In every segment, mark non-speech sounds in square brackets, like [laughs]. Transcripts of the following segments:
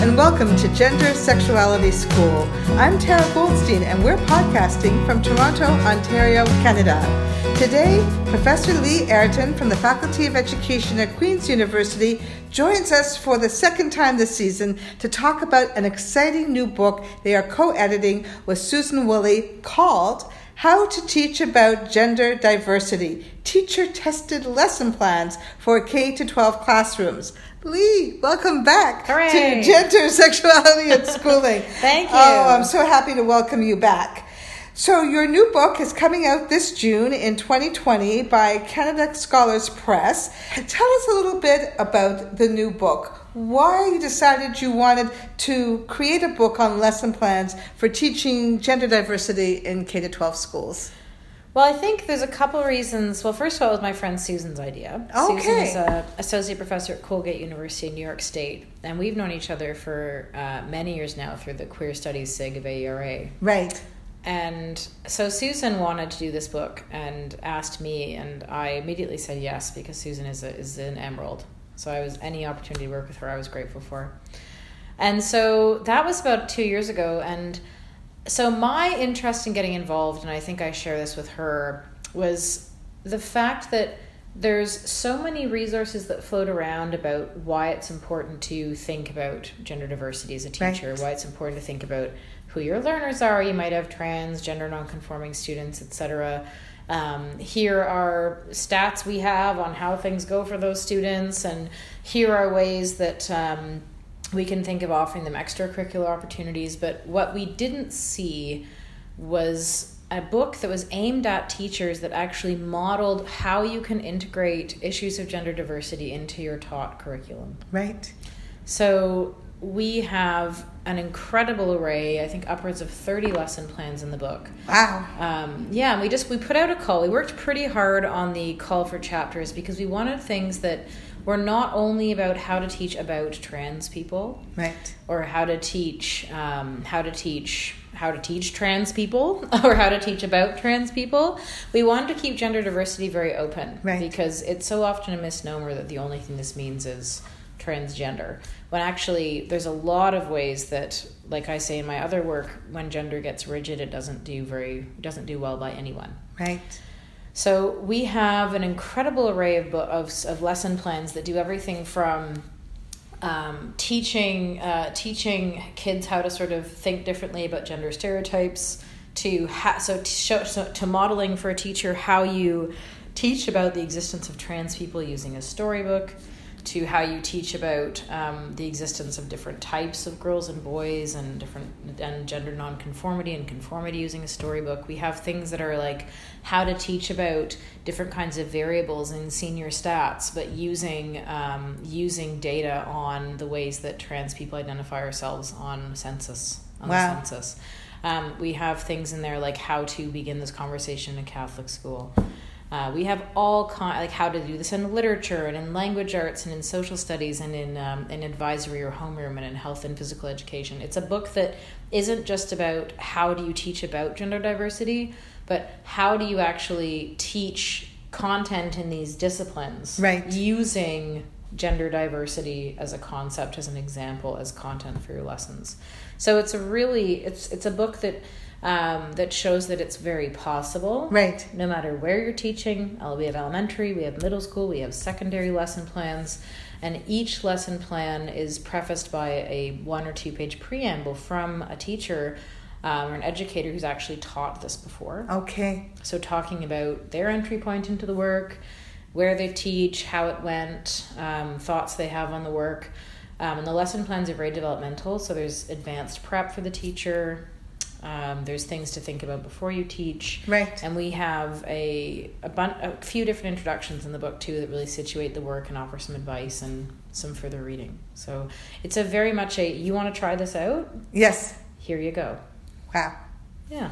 and welcome to Gender Sexuality School. I'm Tara Goldstein, and we're podcasting from Toronto, Ontario, Canada. Today, Professor Lee Airton from the Faculty of Education at Queen's University joins us for the second time this season to talk about an exciting new book they are co editing with Susan Woolley called how to Teach About Gender Diversity Teacher Tested Lesson Plans for K 12 Classrooms. Lee, welcome back Hooray. to Gender Sexuality and [laughs] Schooling. Thank oh, you. Oh, I'm so happy to welcome you back. So, your new book is coming out this June in 2020 by Canada Scholars Press. Tell us a little bit about the new book. Why you decided you wanted to create a book on lesson plans for teaching gender diversity in K 12 schools. Well, I think there's a couple reasons. Well, first of all, it was my friend Susan's idea. Susan Okay. is a associate professor at Colgate University in New York State, and we've known each other for uh, many years now through the Queer Studies SIG of AERA. Right. And so Susan wanted to do this book and asked me, and I immediately said yes because Susan is a, is an emerald. So I was any opportunity to work with her, I was grateful for. And so that was about two years ago, and so my interest in getting involved, and I think I share this with her, was the fact that there's so many resources that float around about why it's important to think about gender diversity as a teacher, Right. why it's important to think about who your learners are. You might have trans, gender nonconforming students, etc. Um, here are stats we have on how things go for those students, and here are ways that um, we can think of offering them extracurricular opportunities. But what we didn't see was a book that was aimed at teachers that actually modeled how you can integrate issues of gender diversity into your taught curriculum. Right. So we have an incredible array, I think upwards of 30 lesson plans in the book. Wow. Um, yeah, and we just we put out a call. We worked pretty hard on the call for chapters because we wanted things that were not only about how to teach about trans people Right. or how to teach um, how to teach how to teach trans people [laughs] or how to teach about trans people. We wanted to keep gender diversity very open Right. because it's so often a misnomer that the only thing this means is transgender. When actually, there's a lot of ways that, like I say in my other work, when gender gets rigid, it doesn't do very doesn't do well by anyone. Right. So we have an incredible array of, bo- of, of lesson plans that do everything from um, teaching uh, teaching kids how to sort of think differently about gender stereotypes to ha- so to, show, so to modeling for a teacher how you teach about the existence of trans people using a storybook to how you teach about um, the existence of different types of girls and boys and different and gender nonconformity and conformity using a storybook. We have things that are like how to teach about different kinds of variables in senior stats, but using um, using data on the ways that trans people identify ourselves on census on Wow. the census. Um, we have things in there like how to begin this conversation in a Catholic school. Uh, we have all kind like how to do this in literature and in language arts and in social studies and in um, in advisory or homeroom and in health and physical education. It's a book that isn't just about how do you teach about gender diversity, but how do you actually teach content in these disciplines Right. using gender diversity as a concept as an example as content for your lessons so it's a really it's it's a book that um, that shows that it's very possible Right. no matter where you're teaching we have elementary we have middle school we have secondary lesson plans and each lesson plan is prefaced by a one or two page preamble from a teacher um, or an educator who's actually taught this before Okay. so talking about their entry point into the work, where they teach, how it went, um, thoughts they have on the work. Um, and the lesson plans are very developmental. So there's advanced prep for the teacher. Um, there's things to think about before you teach. Right. And we have a a, bun- a few different introductions in the book too that really situate the work and offer some advice and some further reading. So it's a very much a you want to try this out? Yes. Here you go. Wow. Yeah.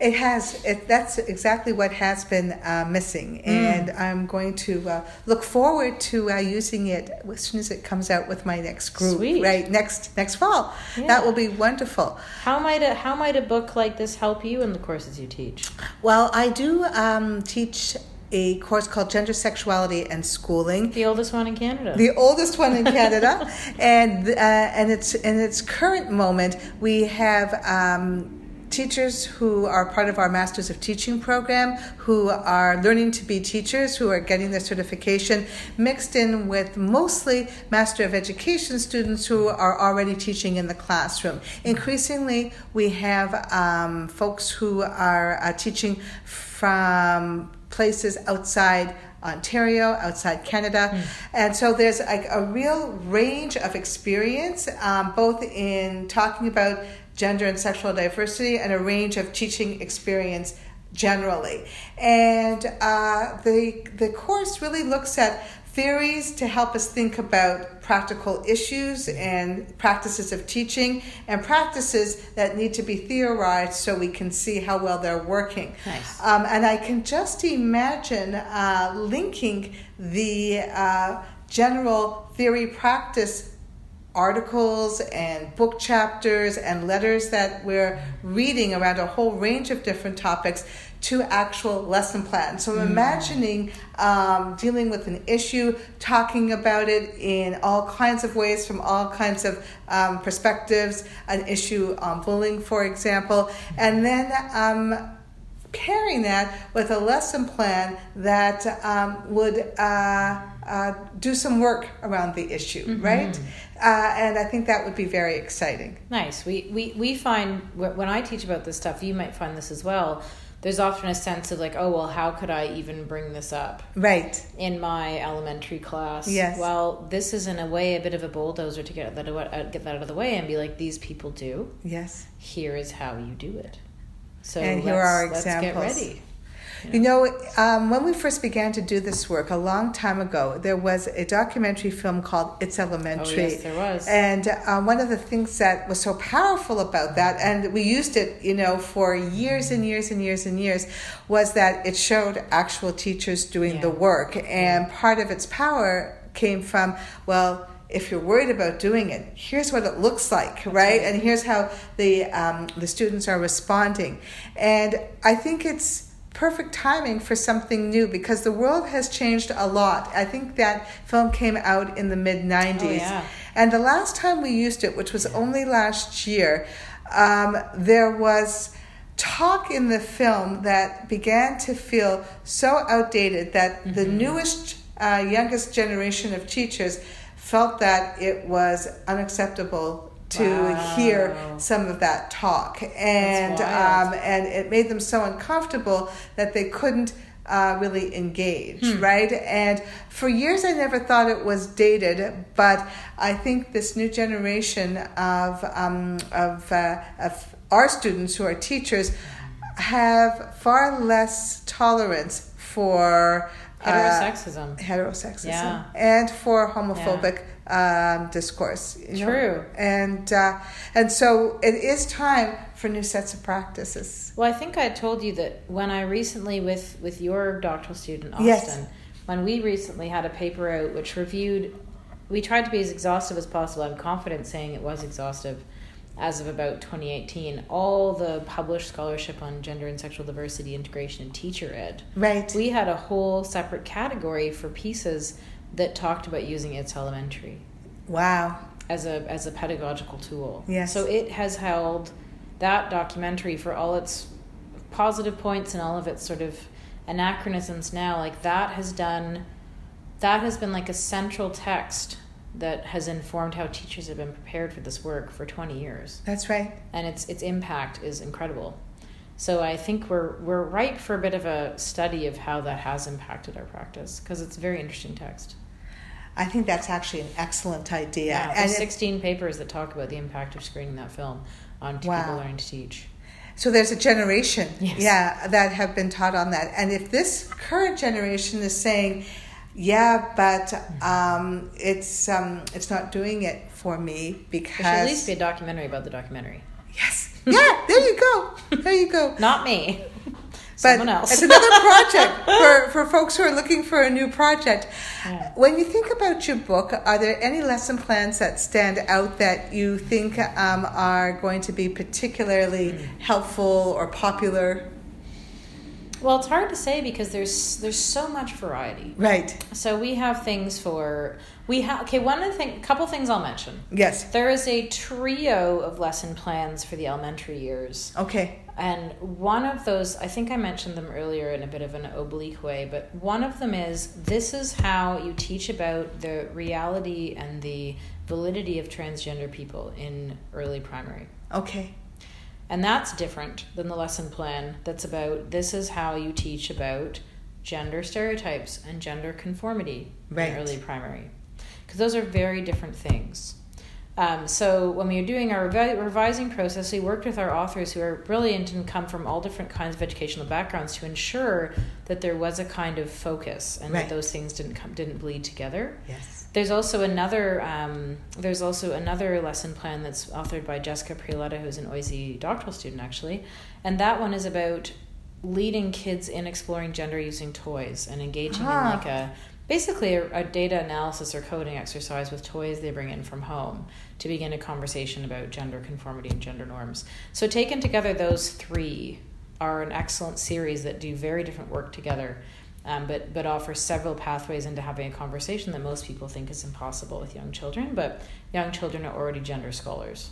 It has. It, that's exactly what has been uh, missing, and I'm going to uh, look forward to uh, using it as soon as it comes out with my next group. Sweet. Right next next fall. Yeah. That will be wonderful. How might a how might a book like this help you in the courses you teach? Well, I do um, teach a course called Gender, Sexuality, and Schooling. The oldest one in Canada. The oldest one in Canada, [laughs] and uh, and it's in its current moment we have. Um, teachers who are part of our Masters of Teaching program, who are learning to be teachers, who are getting their certification, mixed in with mostly Master of Education students who are already teaching in the classroom. Increasingly, we have um, folks who are uh, teaching from places outside Ontario, outside Canada. Mm. And so there's like a real range of experience, um, both in talking about gender and sexual diversity and a range of teaching experience generally. And uh, the, the course really looks at theories to help us think about practical issues and practices of teaching and practices that need to be theorized so we can see how well they're working. Nice. Um, and I can just imagine uh, linking the uh, general theory practice articles and book chapters and letters that we're reading around a whole range of different topics to actual lesson plans. So I'm mm. imagining um, dealing with an issue, talking about it in all kinds of ways from all kinds of um, perspectives, an issue on bullying, for example, and then um, pairing that with a lesson plan that um, would uh, uh, do some work around the issue, mm-hmm. right? Uh, and I think that would be very exciting. Nice. We, we, we find when I teach about this stuff, you might find this as well. There's often a sense of like, oh, well, how could I even bring this up? Right. In my elementary class. Yes. Well, this is in a way a bit of a bulldozer to get that, get that out of the way and be like, these people do. Yes. Here is how you do it. So and here are examples. Let's get ready. You know, um, when we first began to do this work a long time ago, there was a documentary film called It's Elementary. Oh, yes, there was. And uh, one of the things that was so powerful about that, and we used it, you know, for years and years and years and years, was that it showed actual teachers doing yeah. the work. And part of its power came from, well, if you're worried about doing it, here's what it looks like, right? And here's how the um, the students are responding. And I think it's perfect timing for something new because the world has changed a lot. I think that film came out in the mid 90s. Oh, yeah. And the last time we used it, which was only last year, um, there was talk in the film that began to feel so outdated that mm-hmm. the newest, uh, youngest generation of teachers felt that it was unacceptable to wow. hear some of that talk, and um, and it made them so uncomfortable that they couldn't. Uh, really engage, hmm. right? And for years, I never thought it was dated, but I think this new generation of um, of, uh, of our students who are teachers have far less tolerance for heterosexism, uh, heterosexism, yeah. and for homophobic yeah. Um, discourse. True, know? and uh, and so it is time for new sets of practices. Well, I think I told you that when I recently with with your doctoral student Austin, yes. when we recently had a paper out which reviewed. We tried to be as exhaustive as possible. I'm confident saying it was exhaustive as of about 2018, all the published scholarship on gender and sexual diversity integration in teacher ed. Right. We had a whole separate category for pieces that talked about using It's Elementary. Wow. As a as a pedagogical tool. Yes. So it has held that documentary for all its positive points and all of its sort of anachronisms now like that has done that has been like a central text that has informed how teachers have been prepared for this work for 20 years. That's right. And its its impact is incredible. So I think we're we're ripe for a bit of a study of how that has impacted our practice because it's a very interesting text. I think that's actually an excellent idea. Yeah, there's 16 it, papers that talk about the impact of screening that film on wow. people learning to teach. So there's a generation, yes. yeah, that have been taught on that. And if this current generation is saying, yeah, but um, it's um, it's not doing it for me because there should at least be a documentary about the documentary. Yes. Yeah. there you go. There you go. [laughs] not me. [laughs] But Someone else. it's another project [laughs] for, for folks who are looking for a new project. Yeah. When you think about your book, are there any lesson plans that stand out that you think um, are going to be particularly helpful or popular Well, it's hard to say because there's there's so much variety. Right. So we have things for we have okay. One of the thing, couple things I'll mention. Yes. There is a trio of lesson plans for the elementary years. Okay. And one of those, I think I mentioned them earlier in a bit of an oblique way, but one of them is this is how you teach about the reality and the validity of transgender people in early primary. Okay. And that's different than the lesson plan that's about this is how you teach about gender stereotypes and gender conformity Right. in early primary. Because those are very different things. Um, so when we were doing our revi- revising process, we worked with our authors who are brilliant and come from all different kinds of educational backgrounds to ensure that there was a kind of focus and Right. that those things didn't come didn't bleed together. Yes. There's also another um, there's also another lesson plan that's authored by Jessica Prioletta, who's an OISE doctoral student actually, and that one is about leading kids in exploring gender using toys and engaging Ah. in like a basically a, a data analysis or coding exercise with toys they bring in from home to begin a conversation about gender conformity and gender norms. So taken together, those three are an excellent series that do very different work together um, but but offer several pathways into having a conversation that most people think is impossible with young children. But young children are already gender scholars.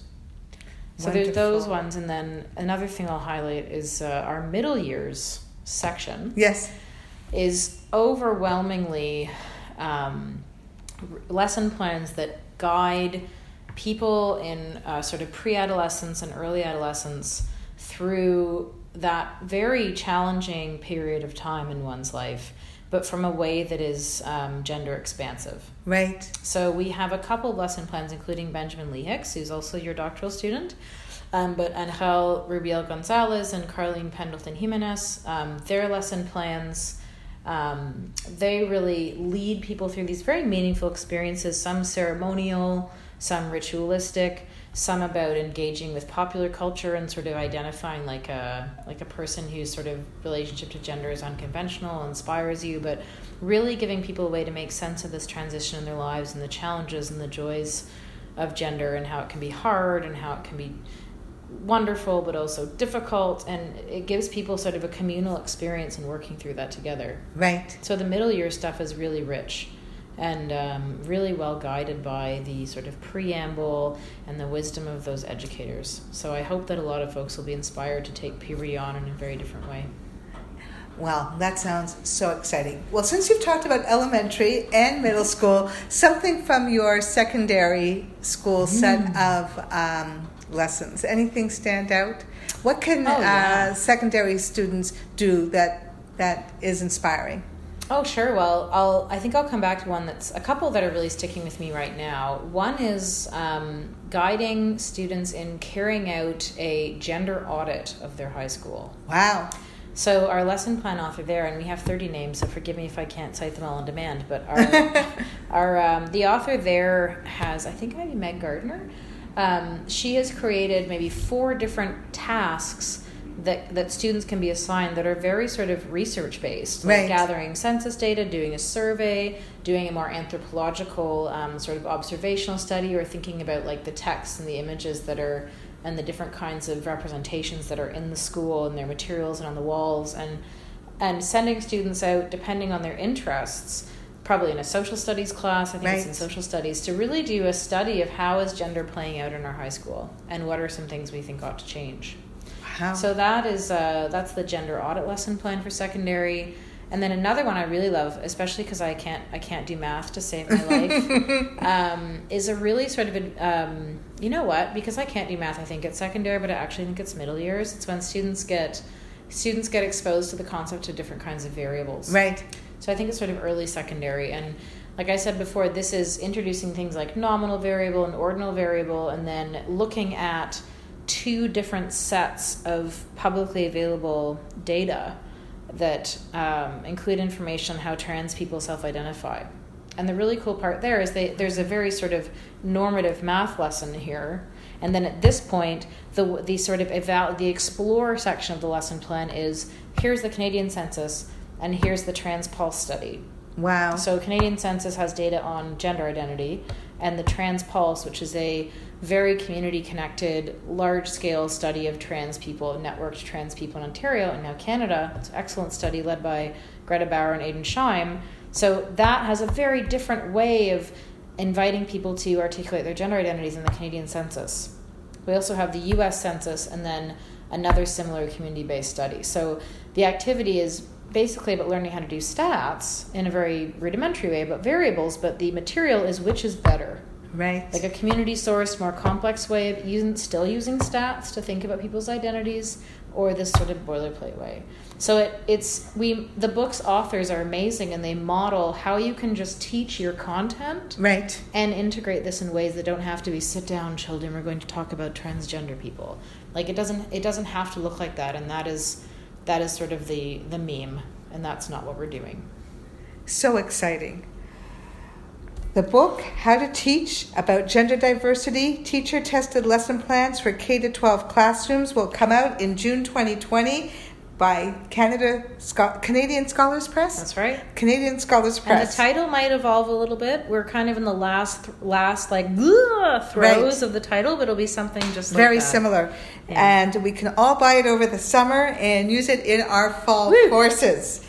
So there's those ones, and then another thing I'll highlight is uh, our middle years section Yes. Is overwhelmingly um, lesson plans that guide people in uh, sort of pre-adolescence and early adolescence through that very challenging period of time in one's life but from a way that is um, gender expansive Right. so we have a couple of lesson plans, including Benjamin Lee Hicks, who's also your doctoral student, um, but Angel Rubiel Gonzalez and Karleen Pendleton Jimenez. Um, their lesson plans, um, they really lead people through these very meaningful experiences. Some ceremonial, some ritualistic, some about engaging with popular culture and sort of identifying like a like a person whose sort of relationship to gender is unconventional, inspires you, but really giving people a way to make sense of this transition in their lives and the challenges and the joys of gender and how it can be hard and how it can be wonderful but also difficult and it gives people sort of a communal experience in working through that together Right. so the middle year stuff is really rich and um, really well guided by the sort of preamble and the wisdom of those educators so i hope that a lot of folks will be inspired to take puberty on in a very different way Wow, that sounds so exciting. Well, since you've talked about elementary and middle school, something from your secondary school set of um, lessons, anything stand out? What can Oh, yeah. uh, secondary students do that that is inspiring? Oh, sure. Well, I'll. I think I'll come back to one that's a couple that are really sticking with me right now. One is um, guiding students in carrying out a gender audit of their high school. Wow. So our lesson plan author there, and we have thirty names, so forgive me if I can't cite them all on demand. But our, [laughs] our um, the author there has, I think, maybe Meg Gardner. Um, she has created maybe four different tasks that that students can be assigned that are very sort of research based, like Right. gathering census data, doing a survey, doing a more anthropological um, sort of observational study, or thinking about like the texts and the images that are and the different kinds of representations that are in the school and their materials and on the walls and and sending students out depending on their interests probably in a social studies class i think it's in social studies to really do a study of how is gender playing out in our high school and what are some things we think ought to change Wow. so that is uh, that's the gender audit lesson plan for secondary and then another one I really love, especially because I can't I can't do math to save my life, [laughs] um, is a really sort of a, um, you know what? Because I can't do math, I think it's secondary, but I actually think it's middle years. It's when students get students get exposed to the concept of different kinds of variables. right. So I think it's sort of early secondary. And like I said before, this is introducing things like nominal variable and ordinal variable, and then looking at two different sets of publicly available data that um, include information on how trans people self identify. And the really cool part there is they, there's a very sort of normative math lesson here. And then at this point, the, the sort of eval- the explore section of the lesson plan is here's the Canadian census and here's the Trans Pulse study. Wow. So Canadian Census has data on gender identity, and the Trans Pulse, which is a very community connected, large scale study of trans people, networked trans people in Ontario and now Canada. It's an excellent study led by Greta Bauer and Ayden Scheim. So that has a very different way of inviting people to articulate their gender identities in the Canadian census. We also have the US Census and then another similar community based study. So the activity is basically about learning how to do stats in a very rudimentary way about variables, but the material is which is better. Right. Like a community source, more complex way of using, still using stats to think about people's identities, or this sort of boilerplate way. So it, it's we the book's authors are amazing and they model how you can just teach your content right and integrate this in ways that don't have to be sit down children we're going to talk about transgender people like it doesn't it doesn't have to look like that and that is that is sort of the the meme and that's not what we're doing. So exciting. The book, How to Teach About Gender Diversity Teacher Tested Lesson Plans for K 12 Classrooms, will come out in June 2020 by Canada Canadian Scholars Press. That's right. Canadian Scholars Press. And the title might evolve a little bit. We're kind of in the last last like throes right. of the title, but it'll be something just very like similar. Yeah. And we can all buy it over the summer and use it in our fall Woo. courses.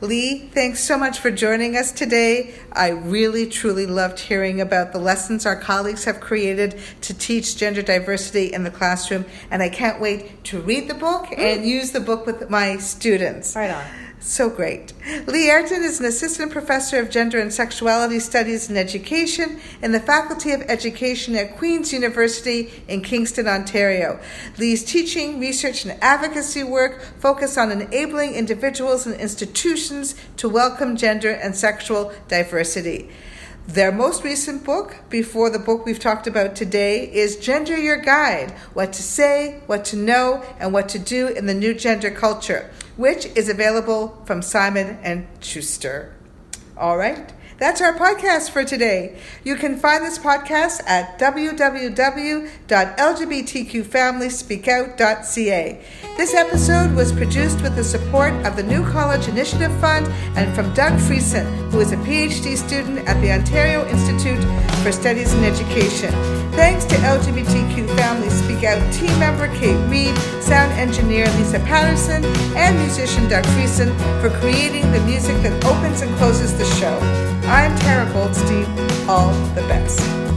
Lee, thanks so much for joining us today. I really, truly loved hearing about the lessons our colleagues have created to teach gender diversity in the classroom, and I can't wait to read the book and mm. use the book with my students. Right on. So great. Lee Airton is an assistant professor of gender and sexuality studies and education in the Faculty of Education at Queen's University in Kingston, Ontario. Lee's teaching, research, and advocacy work focus on enabling individuals and institutions to welcome gender and sexual diversity. Their most recent book, before the book we've talked about today, is Gender Your Guide What to Say, What to Know, and What to Do in the New Gender Culture which is available from Simon and Schuster. All right. That's our podcast for today. You can find this podcast at www.lgbtqfamilyspeakout.ca. This episode was produced with the support of the New College Initiative Fund and from Doug Friesen, who is a PhD student at the Ontario Institute for Studies in Education. Thanks to LGBTQ Family Speak Out team member Kate Reed, sound engineer Lisa Patterson, and musician Doug Friesen for creating the music that opens and closes the show. I'm Tara Goldstein. All the best.